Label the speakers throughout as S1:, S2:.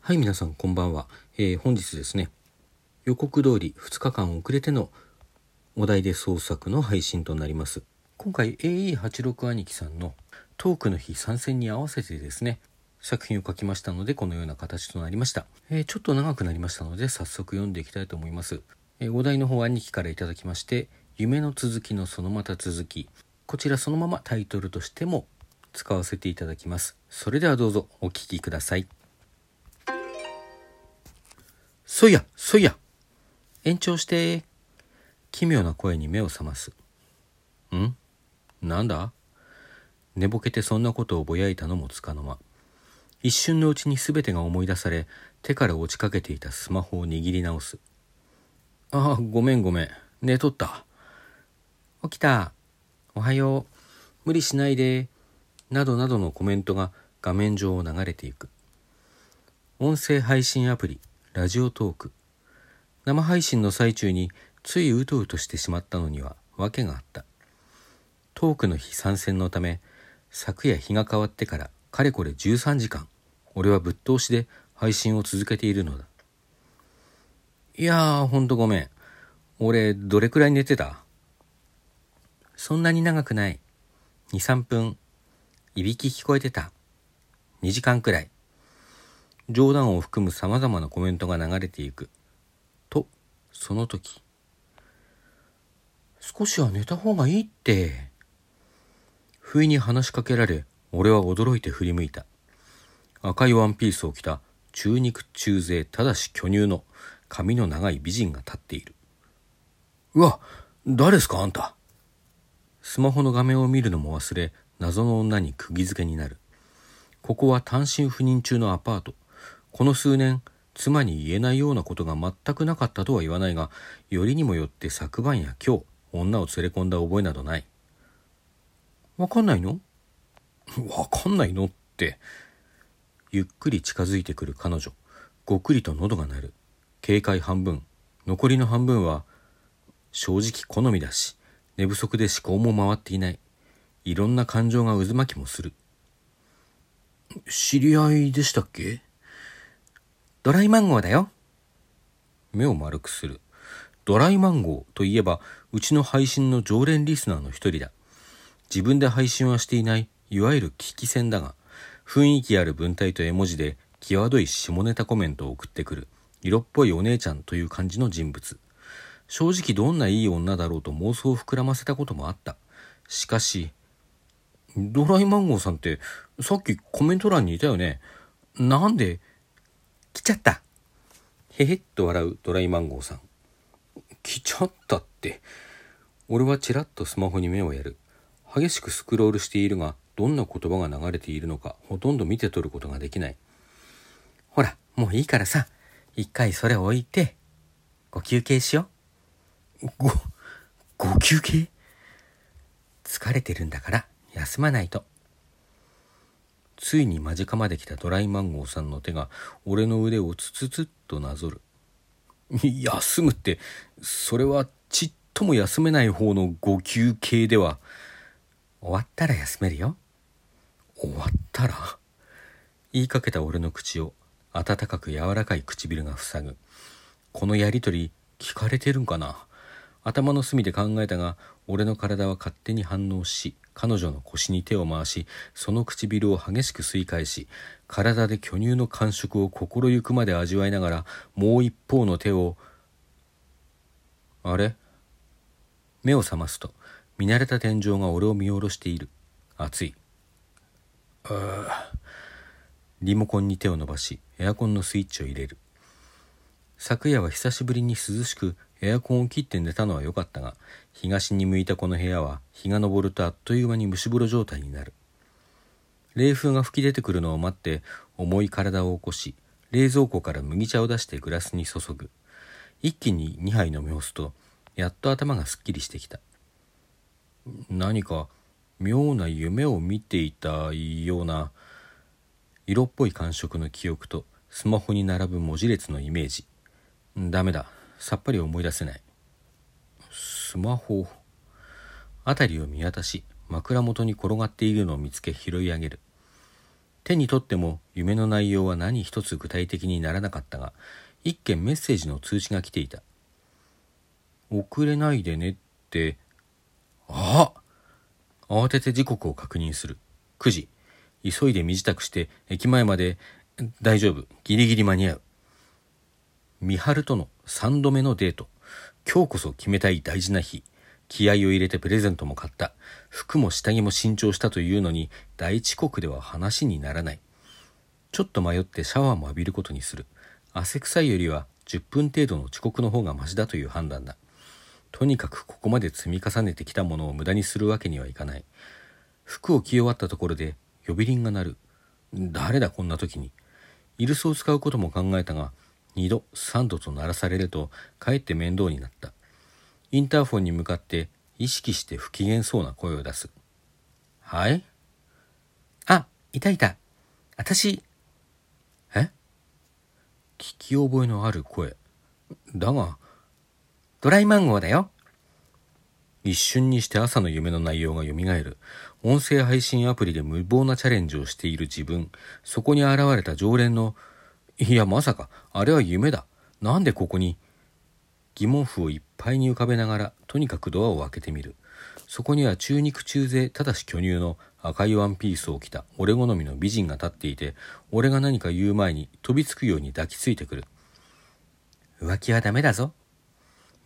S1: はい、皆さんこんばんは。えー本日ですね、予告通り2日間遅れてのお題で創作の配信となります。今回 AE86 兄貴さんのトークの日参戦に合わせてですね、作品を書きましたのでこのような形となりました。えーちょっと長くなりましたので早速読んでいきたいと思います。えーお題の方は兄貴からいただきまして、夢の続きのそのまた続き。こちらそのままタイトルとしても使わせていただきます。それではどうぞお聞きください。そいや、そいや。延長して。奇妙な声に目を覚ます。ん？なんだ？寝ぼけてそんなことをぼやいたのもつかの間。一瞬のうちに全てが思い出され、手から落ちかけていたスマホを握り直す。ああ、ごめんごめん。寝とった。起きた。おはよう。無理しないで。などなどのコメントが画面上を流れていく。音声配信アプリラジオトーク。生配信の最中についうとうとしてしまったのには訳があった。トークの日参戦のため昨夜日が変わってからかれこれ13時間俺はぶっ通しで配信を続けているのだ。いやーほんとごめん。俺どれくらい寝てた？そんなに長くない。23分。いびき聞こえてた。2時間くらい。冗談を含むさまざまなコメントが流れていく。と、その時。少しは寝た方がいいって。不意に話しかけられ、俺は驚いて振り向いた。赤いワンピースを着た中肉中背ただし巨乳の髪の長い美人が立っている。うわ、誰ですかあんた。スマホの画面を見るのも忘れ、謎の女に釘付けになる。ここは単身赴任中のアパート。この数年、妻に言えないようなことが全くなかったとは言わないが、よりにもよって昨晩や今日、女を連れ込んだ覚えなどない。わかんないの？わかんないのって。ゆっくり近づいてくる彼女。ごくりと喉が鳴る。警戒半分。残りの半分は、正直好みだし、寝不足で思考も回っていない。いろんな感情が渦巻きもする。知り合いでしたっけ？ドライマンゴーだよ。目を丸くする。ドライマンゴーといえば、うちの配信の常連リスナーの一人だ。自分で配信はしていない、いわゆる聞き戦だが、雰囲気ある文体と絵文字で、際どい下ネタコメントを送ってくる、色っぽいお姉ちゃんという感じの人物。正直どんないい女だろうと妄想を膨らませたこともあった。しかし、ドライマンゴーさんって、さっきコメント欄にいたよね。なんで、来ちゃった。へへっと笑うドライマンゴーさん。来ちゃったって。俺はちらっとスマホに目をやる。激しくスクロールしているが、どんな言葉が流れているのか、ほとんど見て取ることができない。ほら、もういいからさ、一回それを置いて、ご休憩しよう。ご、ご休憩？疲れてるんだから、休まないと。ついに間近まで来たドライマンゴーさんの手が俺の腕をツツツッとなぞる。休むって、それはちっとも休めない方のご休憩では。終わったら休めるよ。終わったら？言いかけた俺の口を温かく柔らかい唇が塞ぐ。このやりとり聞かれてるんかな？頭の隅で考えたが俺の体は勝手に反応し彼女の腰に手を回しその唇を激しく吸い返し体で巨乳の感触を心ゆくまで味わいながらもう一方の手をあれ？目を覚ますと見慣れた天井が俺を見下ろしている。暑い。ああリモコンに手を伸ばしエアコンのスイッチを入れる。昨夜は久しぶりに涼しくエアコンを切って寝たのは良かったが東に向いたこの部屋は日が昇るとあっという間に蒸し風呂状態になる。冷風が吹き出てくるのを待って重い体を起こし冷蔵庫から麦茶を出してグラスに注ぐ。一気に2杯飲み干すとやっと頭がすっきりしてきた。何か妙な夢を見ていたような色っぽい感触の記憶とスマホに並ぶ文字列のイメージ。ダメだ。さっぱり思い出せない。スマホ辺りを見渡し枕元に転がっているのを見つけ拾い上げる。手に取っても夢の内容は何一つ具体的にならなかったが一件メッセージの通知が来ていた。遅れないでねって。あ慌てて時刻を確認する。9時。急いで身支度して駅前まで。大丈夫。ギリギリ間に合う。美晴との3度目のデート。今日こそ決めたい大事な日。気合を入れてプレゼントも買った。服も下着も新調したというのに第一刻では話にならない。ちょっと迷ってシャワーも浴びることにする。汗臭いよりは10分程度の遅刻の方がマシだという判断だ。とにかくここまで積み重ねてきたものを無駄にするわけにはいかない。服を着終わったところで呼び鈴が鳴る。誰だこんな時に。イルスを使うことも考えたが2度3度と鳴らされるとかえって面倒になった。インターフォンに向かって意識して不機嫌そうな声を出す。はい？あいたいた。私え？聞き覚えのある声。だがドライマンゴーだよ。一瞬にして朝の夢の内容がよみがえる。音声配信アプリで無謀なチャレンジをしている自分。そこに現れた常連のいやまさか。あれは夢だ。なんでここに疑問符をいっぱいに浮かべながらとにかくドアを開けてみる。そこには中肉中背ただし巨乳の赤いワンピースを着た俺好みの美人が立っていて俺が何か言う前に飛びつくように抱きついてくる。浮気はダメだぞ。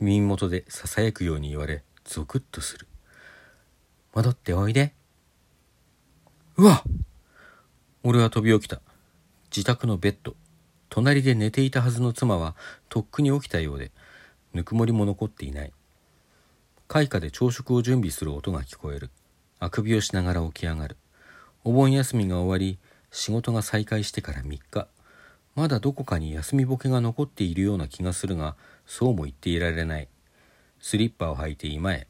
S1: 耳元でささやくように言われゾクッとする。戻っておいで。うわ俺は飛び起きた。自宅のベッド。隣で寝ていたはずの妻はとっくに起きたようでぬくもりも残っていない。開花で朝食を準備する音が聞こえる。あくびをしながら起き上がる。お盆休みが終わり仕事が再開してから3日。まだどこかに休みぼけが残っているような気がするがそうも言っていられない。スリッパを履いて居間へ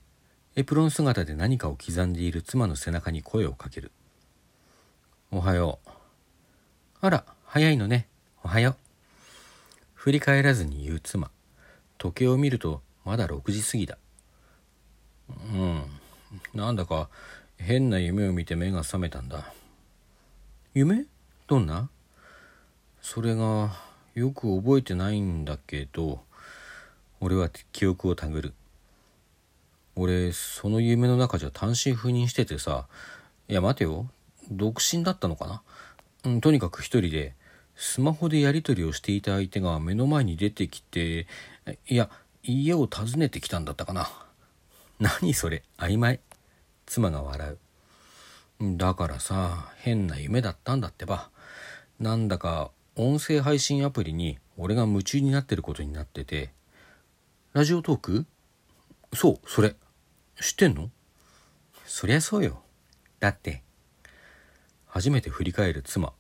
S1: エプロン姿で何かを刻んでいる妻の背中に声をかける。おはようあら早いのね。おはよう。振り返らずに言う妻。時計を見るとまだ6時過ぎだ。うん。なんだか変な夢を見て目が覚めたんだ。夢？どんな？それがよく覚えてないんだけど、俺は記憶をたぐる。俺、その夢の中じゃ単身赴任しててさ、いや待てよ、独身だったのかな、うん、とにかく一人で、スマホでやり取りをしていた相手が目の前に出てきて、いや、家を訪ねてきたんだったかな。何それ、曖昧。妻が笑う。だからさ、変な夢だったんだってば。なんだか、音声配信アプリに俺が夢中になってることになってて。ラジオトーク？そう、それ。知ってんの？そりゃそうよ。だって。初めて振り返る妻。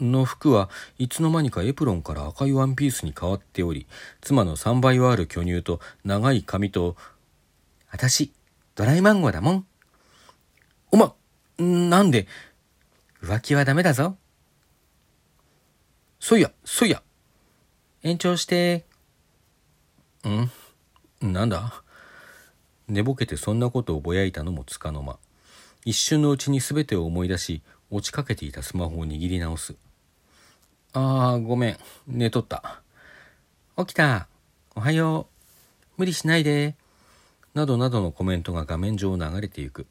S1: の服はいつの間にかエプロンから赤いワンピースに変わっており、妻の3倍はある巨乳と長い髪と、私、ドライマンゴーだもん。おま、なんで、浮気はダメだぞ。そいや、そいや。延長して。ん？なんだ？寝ぼけてそんなことをぼやいたのもつかの間。一瞬のうちに全てを思い出し、落ちかけていたスマホを握り直す。ああ、ごめん。寝とった。起きた。おはよう。無理しないで。などなどのコメントが画面上を流れていく。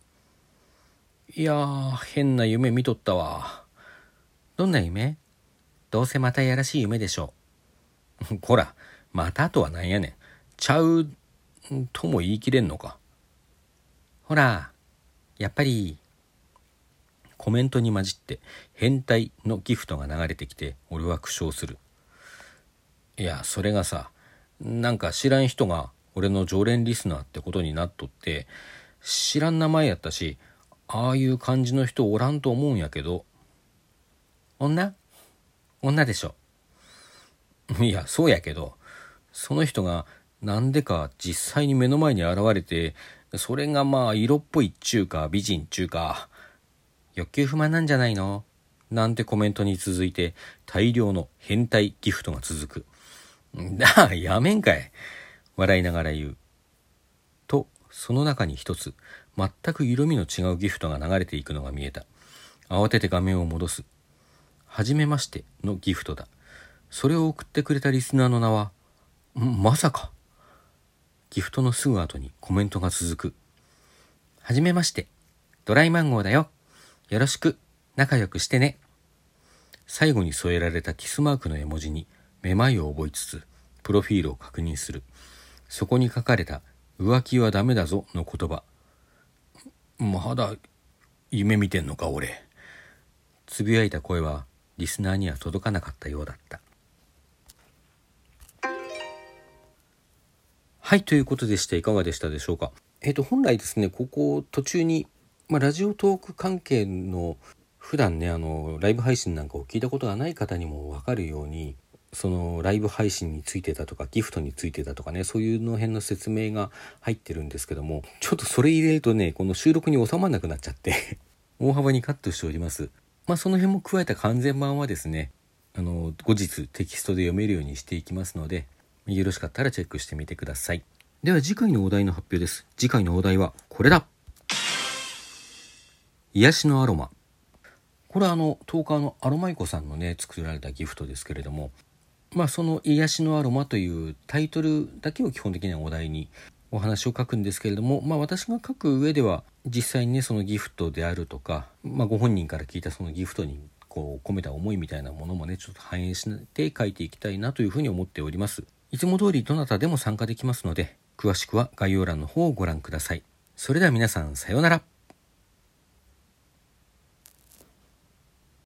S1: いやー、変な夢見とったわ。どんな夢？どうせまたやらしい夢でしょう。こら、またとはなんやねん。ちゃう、とも言い切れんのか。ほら、やっぱりコメントに混じって変態のギフトが流れてきて俺は苦笑する。いやそれがさなんか知らん人が俺の常連リスナーってことになっとって知らん名前やったしああいう感じの人おらんと思うんやけど女？女でしょ。いやそうやけどその人がなんでか実際に目の前に現れてそれがまあ色っぽいっちゅうか美人っちゅうか欲求不満なんじゃないの？なんてコメントに続いて大量の変態ギフトが続く。だ、やめんかい。笑いながら言う。と、その中に一つ、全く色味の違うギフトが流れていくのが見えた。慌てて画面を戻す。はじめましてのギフトだ。それを送ってくれたリスナーの名は、まさか。ギフトのすぐ後にコメントが続く。はじめまして。ドライマンゴーだよ。よろしく。仲良くしてね。最後に添えられたキスマークの絵文字にめまいを覚えつつ、プロフィールを確認する。そこに書かれた浮気はダメだぞの言葉。まだ夢見てんのか俺。つぶやいた声はリスナーには届かなかったようだった。はい、ということでしていかがでしたでしょうか？えっ、ー、と、本来ですね、ここ途中に、まあ、ラジオトーク関係の普段ね、あの、ライブ配信なんかを聞いたことがない方にもわかるように、そのライブ配信についてだとかギフトについてだとかねそういうの辺の説明が入ってるんですけどもちょっとそれ入れるとねこの収録に収まらなくなっちゃって 大幅にカットしております。まあその辺も加えた完全版はですねあの後日テキストで読めるようにしていきますのでよろしかったらチェックしてみてください。では次回のお題の発表です。次回のお題はこれだ。癒しのアロマこれはあの10日のアロマイコさんのね作られたギフトですけれどもまあその癒しのアロマというタイトルだけを基本的にはお題にお話を書くんですけれども、まあ私が書く上では実際にねそのギフトであるとか、まあご本人から聞いたそのギフトにこう込めた思いみたいなものもねちょっと反映して書いていきたいなというふうに思っております。いつも通りどなたでも参加できますので詳しくは概要欄の方をご覧ください。それでは皆さんさようなら。